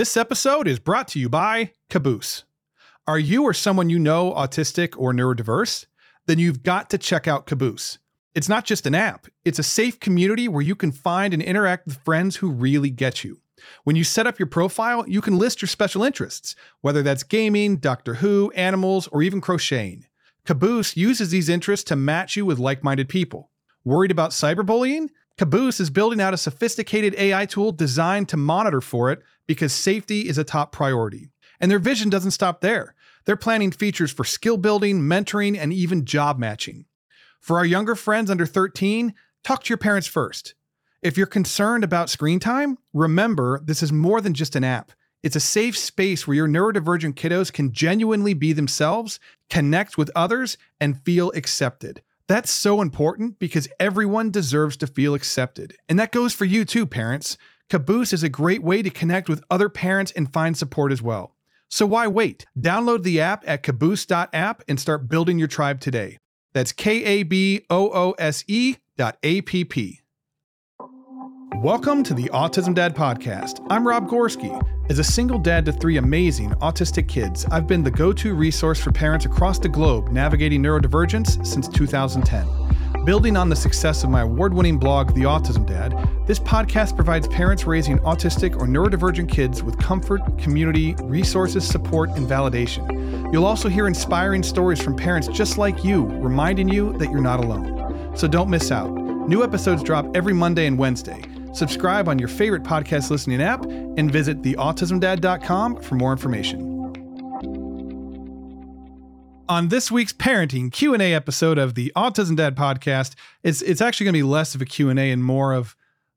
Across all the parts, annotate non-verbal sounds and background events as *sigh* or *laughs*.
This episode is brought to you by Kaboose. Are you or someone you know autistic or neurodiverse? Then you've got to check out Kaboose. It's not just an app, it's a safe community where you can find and interact with friends who really get you. When you set up your profile, you can list your special interests, whether that's gaming, Doctor Who, animals, or even crocheting. Kaboose uses these interests to match you with like minded people. Worried about cyberbullying? Kaboose is building out a sophisticated AI tool designed to monitor for it because safety is a top priority. And their vision doesn't stop there. They're planning features for skill building, mentoring, and even job matching. For our younger friends under 13, talk to your parents first. If you're concerned about screen time, remember this is more than just an app. It's a safe space where your neurodivergent kiddos can genuinely be themselves, connect with others, and feel accepted. That's so important because everyone deserves to feel accepted. And that goes for you too, parents. Kaboose is a great way to connect with other parents and find support as well. So why wait? Download the app at kaboose.app and start building your tribe today. That's K A B O O S E dot A P P. Welcome to the Autism Dad Podcast. I'm Rob Gorski. As a single dad to three amazing autistic kids, I've been the go to resource for parents across the globe navigating neurodivergence since 2010. Building on the success of my award winning blog, The Autism Dad, this podcast provides parents raising autistic or neurodivergent kids with comfort, community, resources, support, and validation. You'll also hear inspiring stories from parents just like you, reminding you that you're not alone. So don't miss out. New episodes drop every Monday and Wednesday. Subscribe on your favorite podcast listening app and visit theautismdad.com for more information on this week's parenting Q&A episode of the Autism Dad podcast, it's it's actually going to be less of a Q&A and more of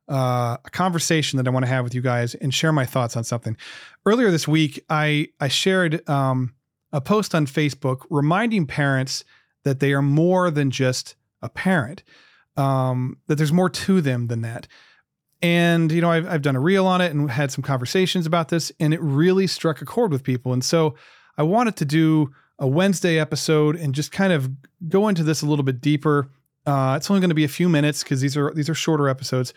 uh, a conversation that I want to have with you guys and share my thoughts on something. Earlier this week, I I shared um, a post on Facebook reminding parents that they are more than just a parent, um, that there's more to them than that. And you know, I've I've done a reel on it and had some conversations about this, and it really struck a chord with people. And so I wanted to do a Wednesday episode and just kind of go into this a little bit deeper. Uh, it's only going to be a few minutes because these are these are shorter episodes.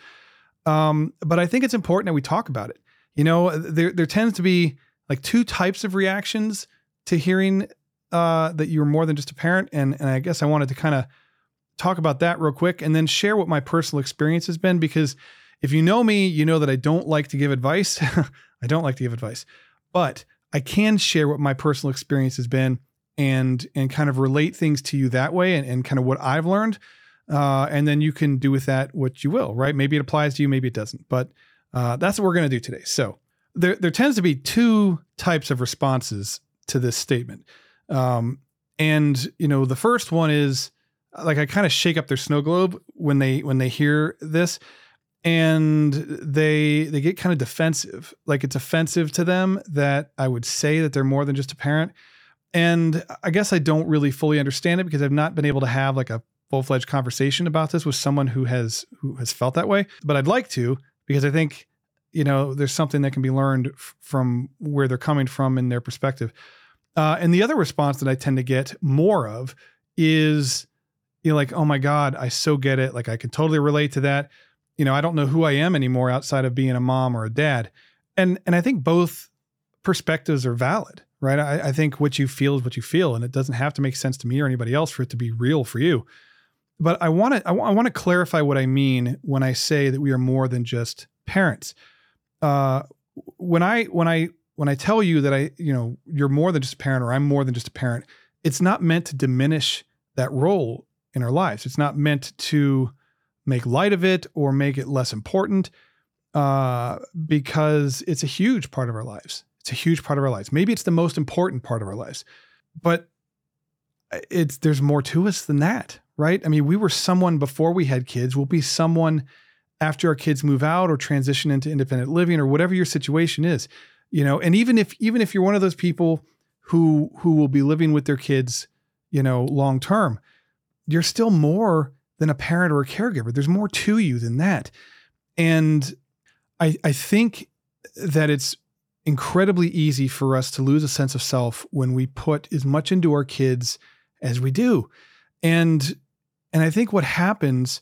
Um, but I think it's important that we talk about it. You know, there there tends to be like two types of reactions to hearing uh, that you're more than just a parent, and and I guess I wanted to kind of talk about that real quick, and then share what my personal experience has been. Because if you know me, you know that I don't like to give advice. *laughs* I don't like to give advice, but I can share what my personal experience has been and and kind of relate things to you that way and, and kind of what I've learned. Uh, and then you can do with that what you will, right? Maybe it applies to you, maybe it doesn't. But uh, that's what we're going to do today. So there there tends to be two types of responses to this statement. Um, and you know, the first one is like I kind of shake up their snow globe when they when they hear this and they they get kind of defensive like it's offensive to them that i would say that they're more than just a parent and I guess I don't really fully understand it because I've not been able to have like a full-fledged conversation about this with someone who has who has felt that way. But I'd like to because I think you know there's something that can be learned f- from where they're coming from in their perspective. Uh, and the other response that I tend to get more of is you know like oh my god I so get it like I can totally relate to that. You know I don't know who I am anymore outside of being a mom or a dad. And and I think both perspectives are valid right? I, I, think what you feel is what you feel, and it doesn't have to make sense to me or anybody else for it to be real for you. But I want to I, w- I want to clarify what I mean when I say that we are more than just parents. Uh, when I when I when I tell you that I you know you're more than just a parent or I'm more than just a parent, it's not meant to diminish that role in our lives. It's not meant to make light of it or make it less important uh, because it's a huge part of our lives. It's a huge part of our lives. Maybe it's the most important part of our lives, but it's there's more to us than that, right? I mean, we were someone before we had kids. We'll be someone after our kids move out or transition into independent living or whatever your situation is, you know. And even if even if you're one of those people who who will be living with their kids, you know, long term, you're still more than a parent or a caregiver. There's more to you than that. And I I think that it's incredibly easy for us to lose a sense of self when we put as much into our kids as we do. And and I think what happens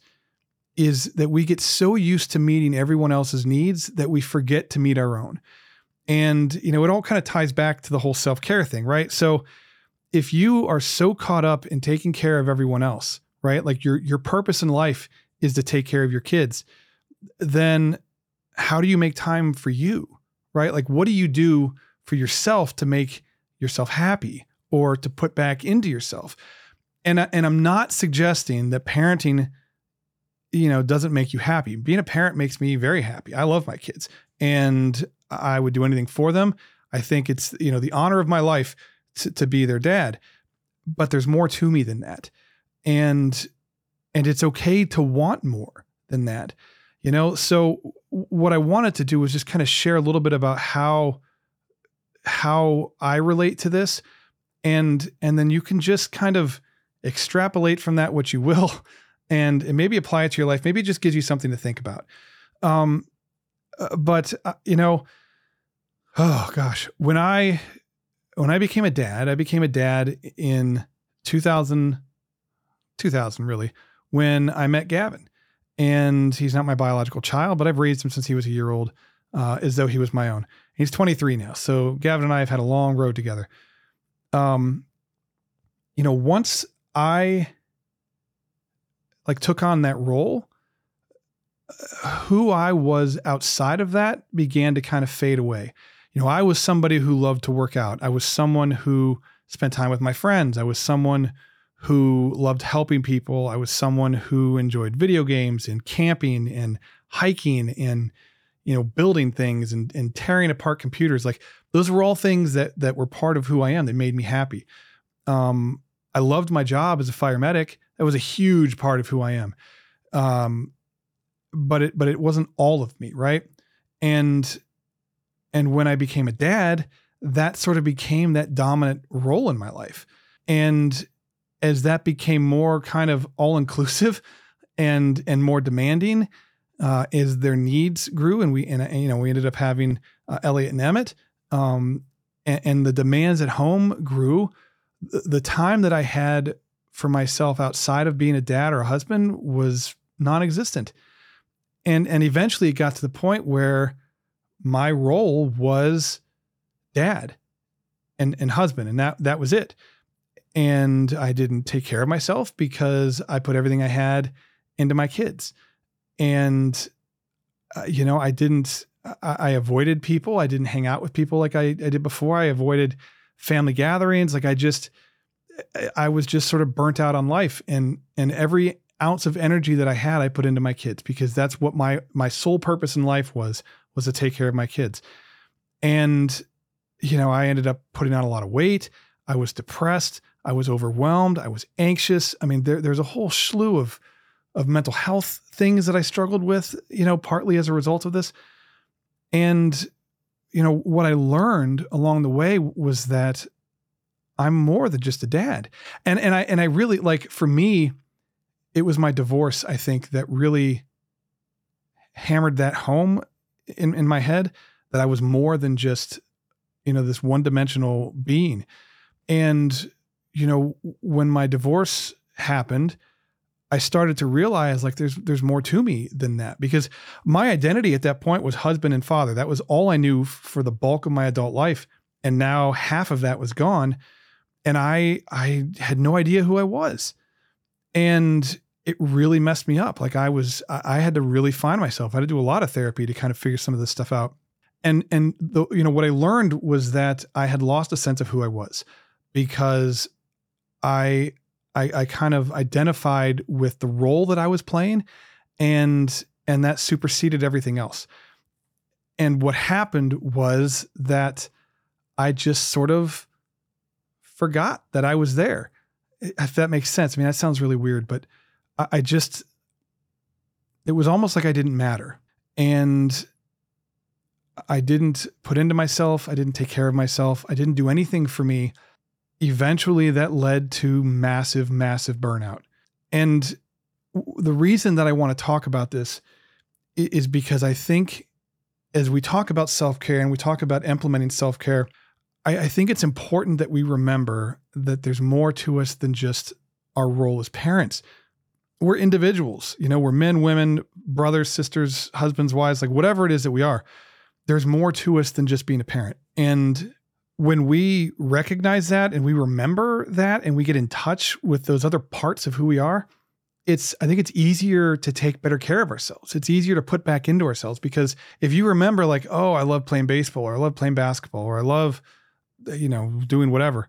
is that we get so used to meeting everyone else's needs that we forget to meet our own. And, you know, it all kind of ties back to the whole self care thing, right? So if you are so caught up in taking care of everyone else, right? Like your, your purpose in life is to take care of your kids, then how do you make time for you, right? Like, what do you do for yourself to make yourself happy or to put back into yourself? And, uh, and I'm not suggesting that parenting, you know, doesn't make you happy. Being a parent makes me very happy. I love my kids and I would do anything for them. I think it's, you know, the honor of my life to, to be their dad. But there's more to me than that. And and it's okay to want more than that. You know, so what I wanted to do was just kind of share a little bit about how how I relate to this and and then you can just kind of extrapolate from that what you will *laughs* and, and maybe apply it to your life. Maybe it just gives you something to think about. Um, uh, but uh, you know, oh gosh, when I when I became a dad, I became a dad in 2000, 2000 really, when I met Gavin. And he's not my biological child, but I've raised him since he was a year old, uh, as though he was my own. He's 23 now. So Gavin and I have had a long road together. Um, you know, once I like took on that role, who I was outside of that began to kind of fade away. You know, I was somebody who loved to work out. I was someone who spent time with my friends. I was someone who loved helping people. I was someone who enjoyed video games and camping and hiking and you know building things and, and tearing apart computers. Like those were all things that that were part of who I am that made me happy. Um, I loved my job as a fire medic. That was a huge part of who I am. Um, but it but it wasn't all of me, right? And and when I became a dad, that sort of became that dominant role in my life. And as that became more kind of all inclusive *laughs* and and more demanding, uh, as their needs grew, and we and, and you know we ended up having uh, Elliot and Emmett, um, and, and, the demands at home grew. The, the time that I had for myself outside of being a dad or a husband was non-existent and and eventually it got to the point where my role was dad and and husband and that that was it and i didn't take care of myself because i put everything i had into my kids and uh, you know i didn't I, I, avoided people i didn't hang out with people like I, I did before i avoided family gatherings like i just i was just sort of burnt out on life and and every ounce of energy that I had, I put into my kids because that's what my my sole purpose in life was was to take care of my kids. And you know, I ended up putting on a lot of weight. I was depressed. I was overwhelmed. I was anxious. I mean, there, there's a whole slew of of mental health things that I struggled with, you know, partly as a result of this. And you know, what I learned along the way was that I'm more than just a dad. And and I and I really like for me, it was my divorce, I think, that really hammered that home in, in my head that I was more than just, you know, this one dimensional being. And, you know, when my divorce happened, I started to realize like there's there's more to me than that because my identity at that point was husband and father. That was all I knew for the bulk of my adult life. And now half of that was gone. And I I had no idea who I was. And it really messed me up. Like I was, I had to really find myself. I had to do a lot of therapy to kind of figure some of this stuff out. And and the you know what I learned was that I had lost a sense of who I was because I I, I kind of identified with the role that I was playing, and and that superseded everything else. And what happened was that I just sort of forgot that I was there. If that makes sense. I mean, that sounds really weird, but I, just, it was almost like I didn't matter. And I didn't put into myself. I didn't take care of myself. I didn't do anything for me. Eventually, that led to massive, massive burnout. And the reason that I want to talk about this is because I think as we talk about self care and we talk about implementing self care, I, I, think it's important that we remember that there's more to us than just our role as parents we're individuals. You know, we're men, women, brothers, sisters, husbands, wives, like whatever it is that we are. there's more to us than just being a parent. And when we recognize that and we remember that and we get in touch with those other parts of who we are, it's I think it's easier to take better care of ourselves. It's easier to put back into ourselves because if you remember like, oh, I love playing baseball or I love playing basketball or I love you know, doing whatever,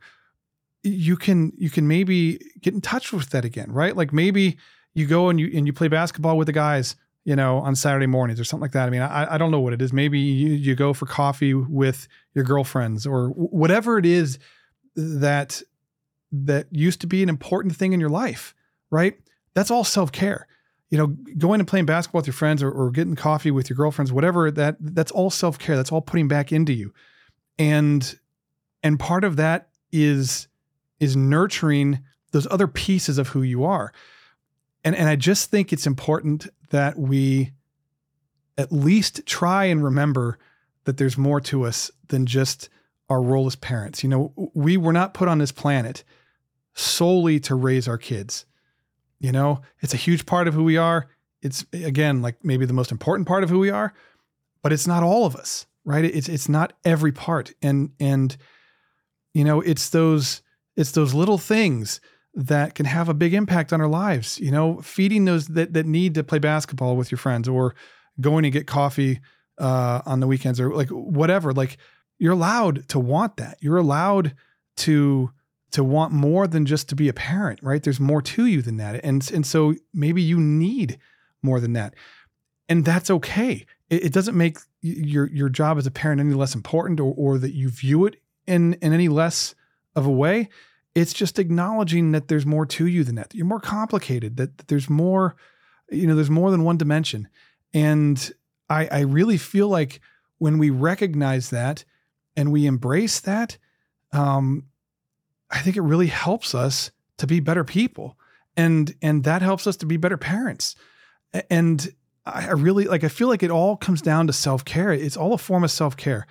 you can you can maybe get in touch with that again, right? Like maybe you go and you and you play basketball with the guys, you know, on Saturday mornings or something like that. I mean, I, I don't know what it is. Maybe you you go for coffee with your girlfriends or whatever it is that that used to be an important thing in your life, right? That's all self care. You know, going and playing basketball with your friends or, or getting coffee with your girlfriends, whatever that that's all self care. That's all putting back into you, and and part of that is is nurturing those other pieces of who you are. And and I just think it's important that we at least try and remember that there's more to us than just our role as parents. You know, we were not put on this planet solely to raise our kids. You know, it's a huge part of who we are. It's again like maybe the most important part of who we are, but it's not all of us, right? It's it's not every part. And and you know, it's those it's those little things that can have a big impact on our lives. You know, feeding those that that need to play basketball with your friends or going to get coffee uh, on the weekends or like whatever. Like you're allowed to want that. You're allowed to to want more than just to be a parent, right? There's more to you than that. And, and so maybe you need more than that. And that's okay. It, it doesn't make your, your job as a parent any less important or, or that you view it in, in any less of a way. It's just acknowledging that there's more to you than that. you're more complicated, that, that there's more, you know, there's more than one dimension. And I, I really feel like when we recognize that and we embrace that, um, I think it really helps us to be better people. And and that helps us to be better parents. And I really like I feel like it all comes down to self-care. It's all a form of self-care.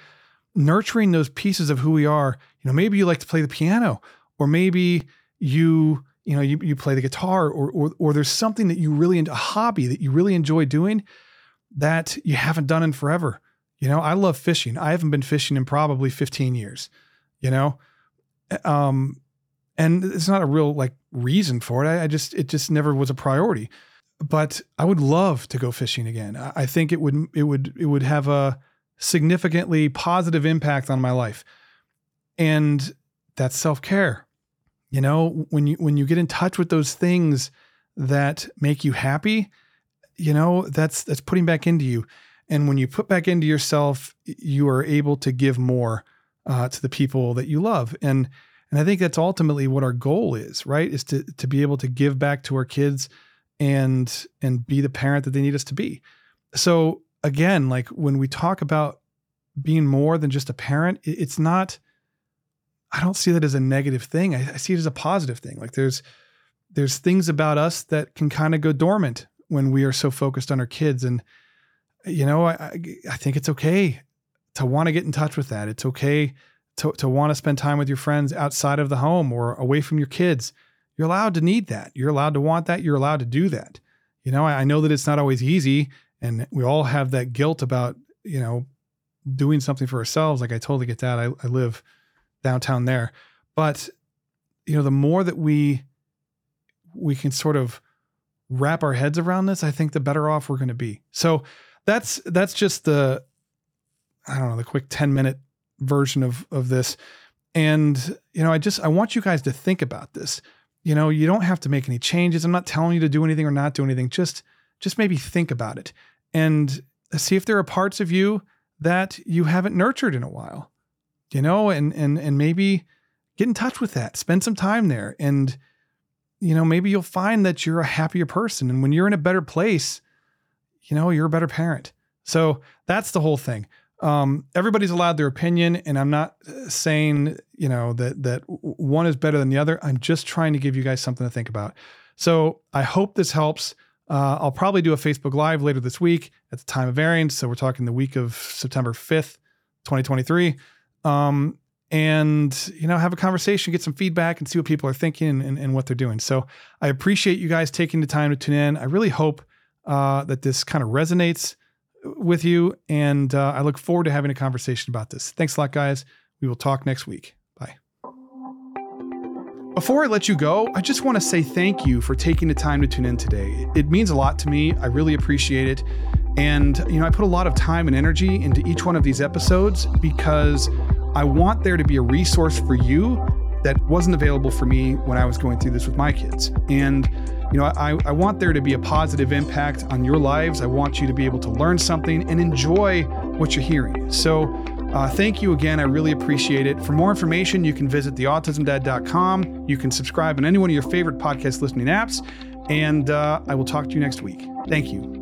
Nurturing those pieces of who we are. You know, maybe you like to play the piano, or maybe you, you know, you, you play the guitar, or, or or there's something that you really a hobby that you really enjoy doing that you haven't done in forever. You know, I love fishing. I haven't been fishing in probably 15 years. You know, um, and it's not a real like reason for it. I, I, just it just never was a priority. But I would love to go fishing again. I, I think it would it would it would have a significantly positive impact on my life. And that's self-care. You know, when you when you get in touch with those things that make you happy, you know, that's that's putting back into you. And when you put back into yourself, you are able to give more uh, to the people that you love. And and I think that's ultimately what our goal is, right? Is to to be able to give back to our kids and and be the parent that they need us to be. So again, like when we talk about being more than just a parent, it's not. I don't see that as a negative thing. I, I see it as a positive thing. Like there's there's things about us that can kind of go dormant when we are so focused on our kids, and you know, I I think it's okay to want to get in touch with that. It's okay to, to want to spend time with your friends outside of the home or away from your kids. You're allowed to need that. You're allowed to want that. You're allowed to do that. You know, I, I know that it's not always easy and we all have that guilt about, you know, doing something for ourselves. Like I totally get that. I, I live downtown there. But, you know, the more that we we can sort of wrap our heads around this, I think the better off we're going to be. So that's that's just the I don't know, the quick 10 minute version of of this. And you know, I just I want you guys to think about this. You know, you don't have to make any changes. I'm not telling you to do anything or not do anything. Just just maybe think about it and see if there are parts of you that you haven't nurtured in a while. You know, and and and maybe get in touch with that. Spend some time there and you know, maybe you'll find that you're a happier person and when you're in a better place, you know, you're a better parent. So that's the whole thing. Um, everybody's allowed their opinion, and I'm not uh, saying you know that that one is better than the other. I'm just trying to give you guys something to think about. So I hope this helps. Uh, I'll probably do a Facebook Live later this week at the time of airing. So we're talking the week of September 5th, 2023. Um, and you know have a conversation get some feedback and see what people are thinking and, and, what they're doing so i appreciate you guys taking the time to tune in i really hope uh, that this kind of resonates with you, and uh, I look forward to having a conversation about this. Thanks a lot, guys. We will talk next week. Bye. Before I let you go, I just want to say thank you for taking the time to tune in today. It means a lot to me. I really appreciate it. And, you know, I put a lot of time and energy into each one of these episodes because I want there to be a resource for you that wasn't available for me when I was going through this with my kids. And, you know, I, I want there to be a positive impact on your lives. I want you to be able to learn something and enjoy what you're hearing. So, uh, thank you again. I really appreciate it. For more information, you can visit theautismdad.com. You can subscribe on any one of your favorite podcast listening apps. And uh, I will talk to you next week. Thank you.